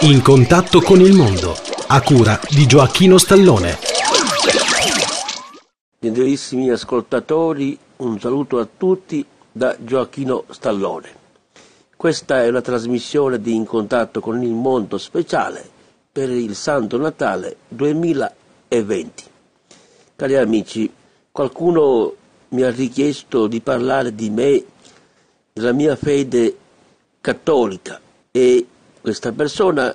In contatto con il mondo, a cura di Gioacchino Stallone. Gentilissimi ascoltatori, un saluto a tutti da Gioacchino Stallone. Questa è una trasmissione di In contatto con il mondo speciale per il Santo Natale 2020. Cari amici, qualcuno mi ha richiesto di parlare di me, della mia fede cattolica e questa persona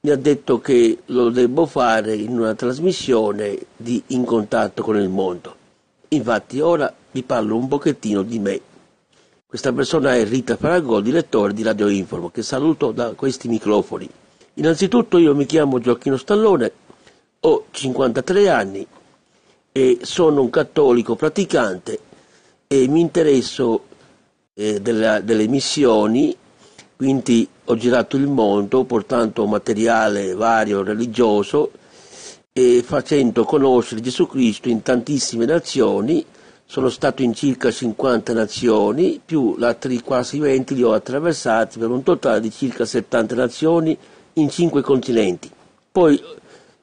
mi ha detto che lo devo fare in una trasmissione di In contatto con il mondo. Infatti ora vi parlo un pochettino di me. Questa persona è Rita Faragò, direttore di Radio Informo, che saluto da questi microfoni. Innanzitutto io mi chiamo Gioacchino Stallone, ho 53 anni e sono un cattolico praticante e mi interesso eh, della, delle missioni quindi ho girato il mondo portando materiale vario religioso e facendo conoscere Gesù Cristo in tantissime nazioni. Sono stato in circa 50 nazioni, più altri quasi 20 li ho attraversati per un totale di circa 70 nazioni in 5 continenti. Poi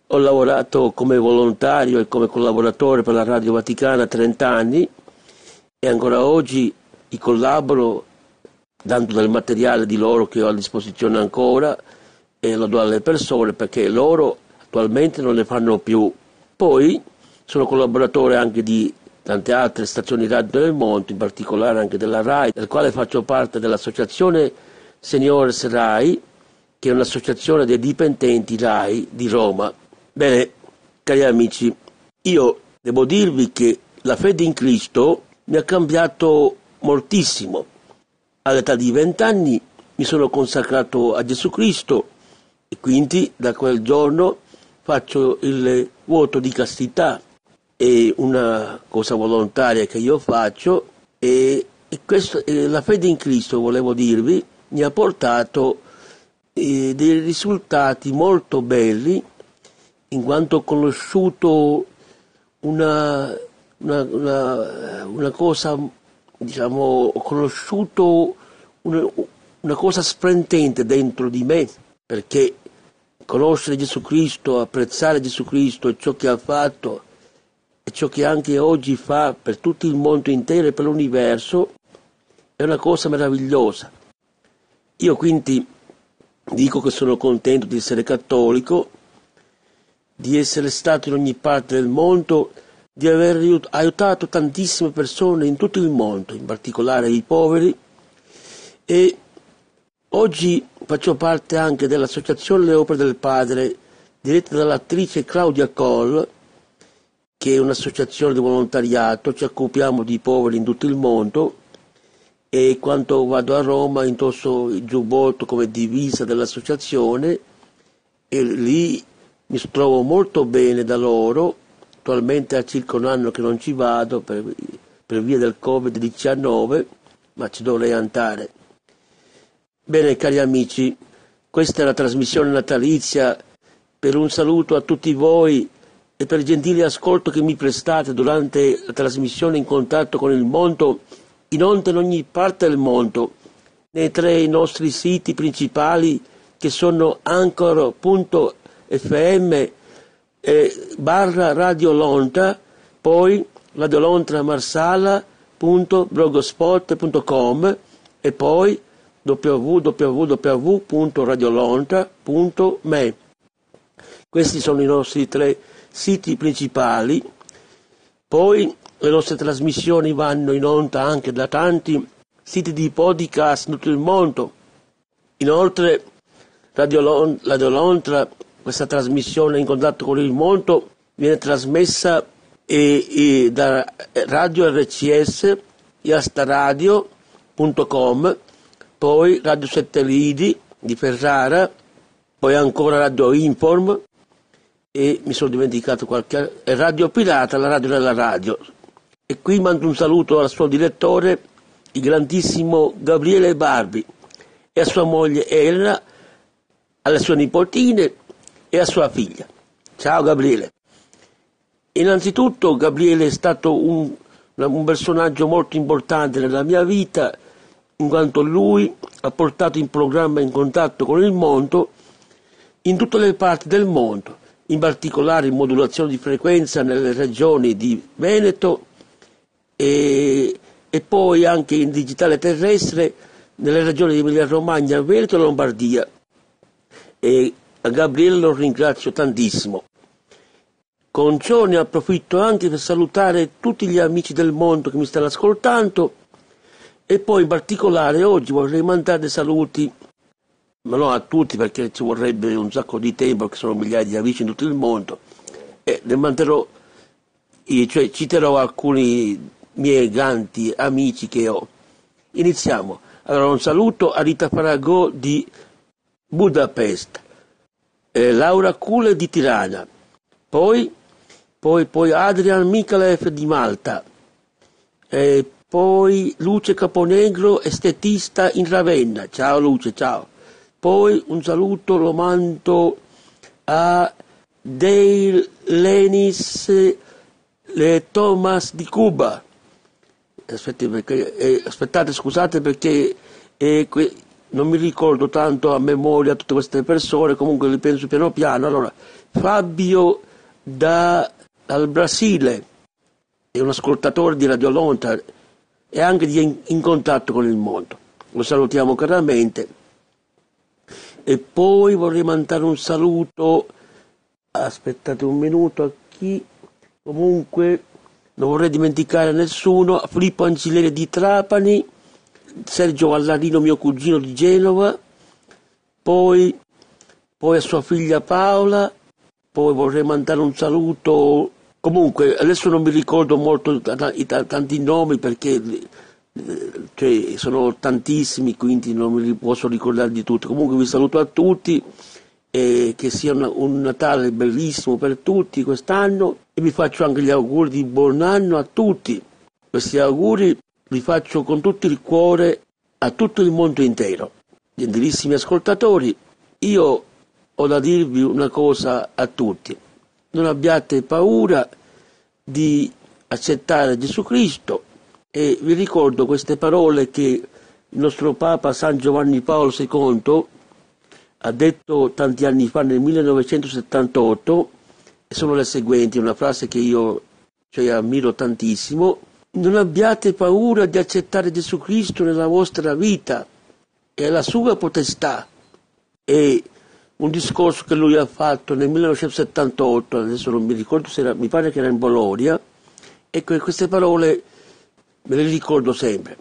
ho lavorato come volontario e come collaboratore per la Radio Vaticana 30 anni e ancora oggi collaboro dando del materiale di loro che ho a disposizione ancora e lo do alle persone perché loro attualmente non ne fanno più. Poi sono collaboratore anche di tante altre stazioni radio del mondo, in particolare anche della RAI, del quale faccio parte dell'associazione Seniores RAI, che è un'associazione dei dipendenti RAI di Roma. Bene, cari amici, io devo dirvi che la fede in Cristo mi ha cambiato moltissimo all'età di vent'anni mi sono consacrato a Gesù Cristo e quindi da quel giorno faccio il voto di castità. È una cosa volontaria che io faccio e, e questo, e la fede in Cristo, volevo dirvi, mi ha portato eh, dei risultati molto belli in quanto ho conosciuto una, una, una, una cosa diciamo, ho conosciuto una, una cosa splendente dentro di me, perché conoscere Gesù Cristo, apprezzare Gesù Cristo e ciò che ha fatto e ciò che anche oggi fa per tutto il mondo intero e per l'universo è una cosa meravigliosa. Io quindi dico che sono contento di essere cattolico, di essere stato in ogni parte del mondo di aver aiutato tantissime persone in tutto il mondo, in particolare i poveri, e oggi faccio parte anche dell'Associazione Le Opere del Padre, diretta dall'attrice Claudia Coll, che è un'associazione di volontariato, ci occupiamo di poveri in tutto il mondo e quando vado a Roma indosso il giubbotto come divisa dell'associazione e lì mi trovo molto bene da loro attualmente ha circa un anno che non ci vado per, per via del Covid-19, ma ci dovrei andare. Bene, cari amici, questa è la trasmissione natalizia per un saluto a tutti voi e per il gentile ascolto che mi prestate durante la trasmissione in contatto con il mondo, in onda in ogni parte del mondo, nei tre nostri siti principali che sono anchor.fm eh, barra Radio Lontra, poi radiolontramarsala.blogspot.com e poi www.radiolontra.me. Questi sono i nostri tre siti principali. Poi le nostre trasmissioni vanno in onda anche da tanti siti di podcast in tutto il mondo. Inoltre Radio, Radio Lontra questa trasmissione in contatto con il mondo viene trasmessa e, e da Radio RCS, iastaradio.com, poi Radio Satelliti di Ferrara, poi ancora Radio Inform e mi sono dimenticato qualche Radio Pirata, la radio della radio. E qui mando un saluto al suo direttore, il grandissimo Gabriele Barbi e a sua moglie Elena, alle sue nipotine e a sua figlia. Ciao Gabriele. Innanzitutto Gabriele è stato un, un personaggio molto importante nella mia vita in quanto lui ha portato in programma in contatto con il mondo in tutte le parti del mondo, in particolare in modulazione di frequenza nelle regioni di Veneto e, e poi anche in digitale terrestre nelle regioni di Emilia Romagna, Veneto e Lombardia. E a Gabriele lo ringrazio tantissimo. Con ciò ne approfitto anche per salutare tutti gli amici del mondo che mi stanno ascoltando e poi in particolare oggi vorrei mandare saluti, ma non a tutti perché ci vorrebbe un sacco di tempo, perché sono migliaia di amici in tutto il mondo, e ne manderò, cioè citerò alcuni miei grandi amici che ho. Iniziamo. Allora un saluto a Rita Faragò di Budapest, eh, Laura Cule di Tirana, poi, poi, poi Adrian Mikalev di Malta, eh, poi Luce Caponegro, estetista in Ravenna, ciao Luce, ciao. Poi un saluto lo mando a Dale Lenis Le Thomas di Cuba. Aspetti perché, eh, aspettate, scusate perché eh, que- non mi ricordo tanto a memoria tutte queste persone, comunque li penso piano piano. Allora, Fabio da, dal Brasile è un ascoltatore di Radio Lonta e anche in, in contatto con il mondo. Lo salutiamo caramente. E poi vorrei mandare un saluto, aspettate un minuto a chi, comunque non vorrei dimenticare nessuno, a Filippo Ancileri di Trapani, Sergio Vallarino, mio cugino di Genova, poi, poi a sua figlia Paola, poi vorrei mandare un saluto Comunque, adesso non mi ricordo molto i tanti nomi perché eh, cioè, sono tantissimi, quindi non mi posso ricordare di tutti. Comunque vi saluto a tutti e che sia una, un Natale bellissimo per tutti quest'anno e vi faccio anche gli auguri di buon anno a tutti. Questi auguri li faccio con tutto il cuore a tutto il mondo intero. Gentilissimi ascoltatori, io ho da dirvi una cosa a tutti. Non abbiate paura di accettare Gesù Cristo e vi ricordo queste parole che il nostro Papa San Giovanni Paolo II ha detto tanti anni fa nel 1978 e sono le seguenti, una frase che io cioè, ammiro tantissimo. Non abbiate paura di accettare Gesù Cristo nella vostra vita, è la sua potestà. E un discorso che lui ha fatto nel 1978, adesso non mi ricordo se era, mi pare che era in Bologna, e queste parole me le ricordo sempre.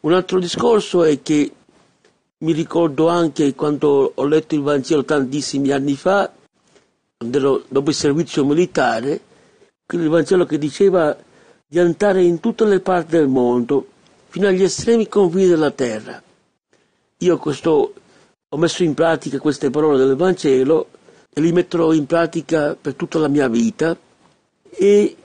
Un altro discorso è che mi ricordo anche quando ho letto il Vangelo tantissimi anni fa, dopo il servizio militare, il Vangelo che diceva di andare in tutte le parti del mondo, fino agli estremi confini della terra. Io questo ho messo in pratica queste parole del Vangelo e li metterò in pratica per tutta la mia vita e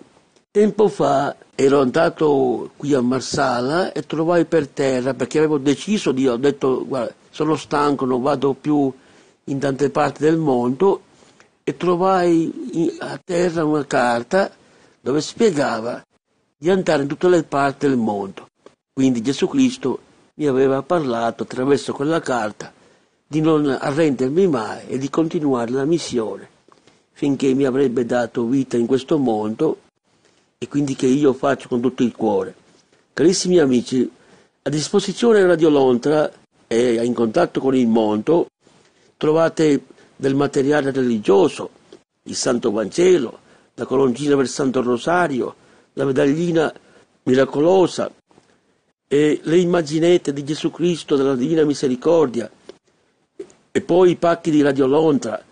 tempo fa ero andato qui a Marsala e trovai per terra perché avevo deciso di ho detto guarda sono stanco non vado più in tante parti del mondo e trovai a terra una carta dove spiegava di andare in tutte le parti del mondo quindi Gesù Cristo mi aveva parlato attraverso quella carta di non arrendermi mai e di continuare la missione finché mi avrebbe dato vita in questo mondo e quindi che io faccio con tutto il cuore. Carissimi amici, a disposizione Radio Lontra e in contatto con il mondo trovate del materiale religioso, il Santo Vangelo, la coloncina per Santo Rosario, la medaglina miracolosa e le immaginette di Gesù Cristo della Divina Misericordia, e poi i pacchi di Radio Lontra.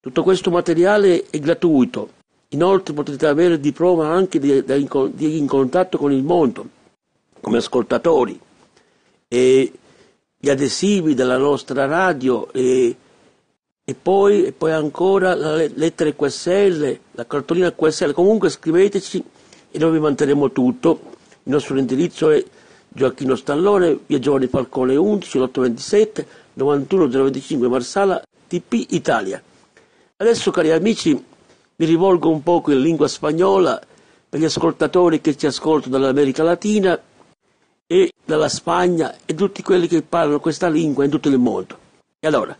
Tutto questo materiale è gratuito. Inoltre potete avere di prova anche di, di, di in contatto con il mondo, come ascoltatori. E gli adesivi della nostra radio e, e, poi, e poi, ancora la lettera QSL, la cartolina QSL. Comunque scriveteci e noi vi manterremo tutto. Il nostro indirizzo è Gioacchino Stallone, via Giovanni Falcone 11, 827 91025 Marsala TP Italia. Adesso cari amici mi rivolgo un poco in lingua spagnola per gli ascoltatori che ci ascoltano dall'America Latina e dalla Spagna e tutti quelli che parlano questa lingua in tutto il mondo. E allora,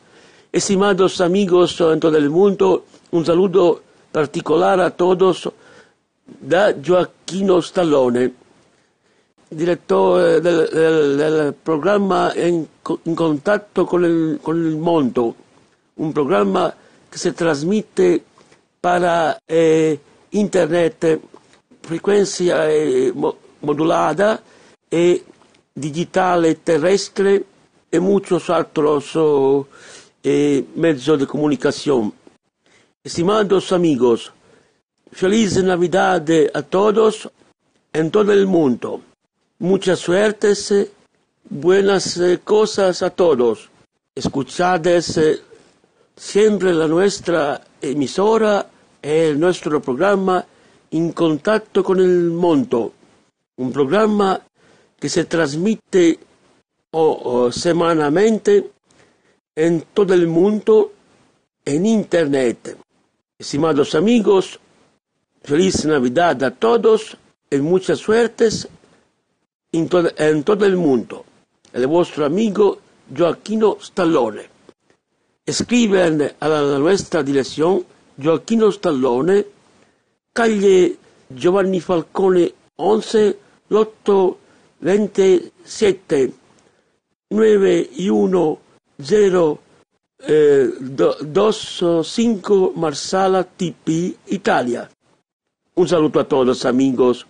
Estimados amigos en todo el mundo, un saludo particular a todos da Gioacchino Stallone, direttore del, del, del programma in, in, contatto con il, con il mondo, un programma che si trasmette per eh, internet, frequenza eh, modulata e digitale terrestre e muchos otros eh, medios de comunicación. Estimados amigos, feliz Navidad a todos en todo el mundo. Muchas suertes, buenas cosas a todos. Escuchades siempre la nuestra emisora el nuestro programa En Contacto con el Mundo. Un programa que se transmite o semanalmente en todo el mundo en Internet. Estimados amigos, feliz Navidad a todos y muchas suertes en, to en todo el mundo. El vuestro amigo Gioacchino Stallone. Escriben a nuestra dirección Gioacchino Stallone, calle Giovanni Falcone 11, lotto 27 910 eh, 25 Marsala TP Italia. Un saluto a todos amigos.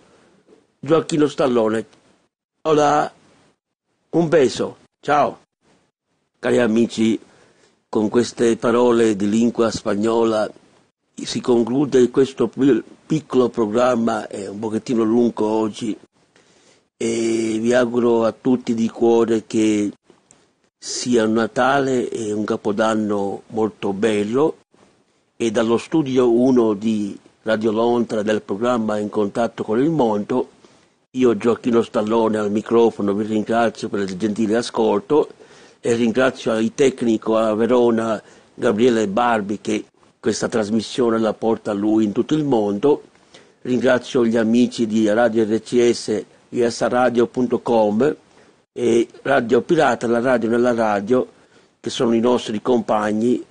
Gioacchino Stallone. Hola. Un beso. Ciao. Cari amici, con queste parole di lingua spagnola si conclude questo piccolo programma, è un pochettino lungo oggi, e vi auguro a tutti di cuore che sia un Natale e un Capodanno molto bello e dallo studio 1 di Radio Londra del programma In contatto con il mondo, io Gioacchino Stallone al microfono vi ringrazio per il gentile ascolto e ringrazio il tecnico a Verona Gabriele Barbi che questa trasmissione la porta a lui in tutto il mondo. Ringrazio gli amici di Radio RCS usradio.com e Radio Pirata, la radio nella radio, che sono i nostri compagni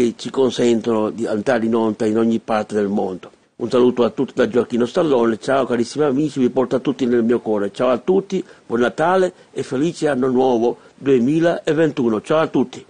che ci consentono di andare in onda in ogni parte del mondo. Un saluto a tutti da Gioacchino Stallone, ciao carissimi amici, vi porto tutti nel mio cuore. Ciao a tutti, buon Natale e felice anno nuovo 2021. Ciao a tutti.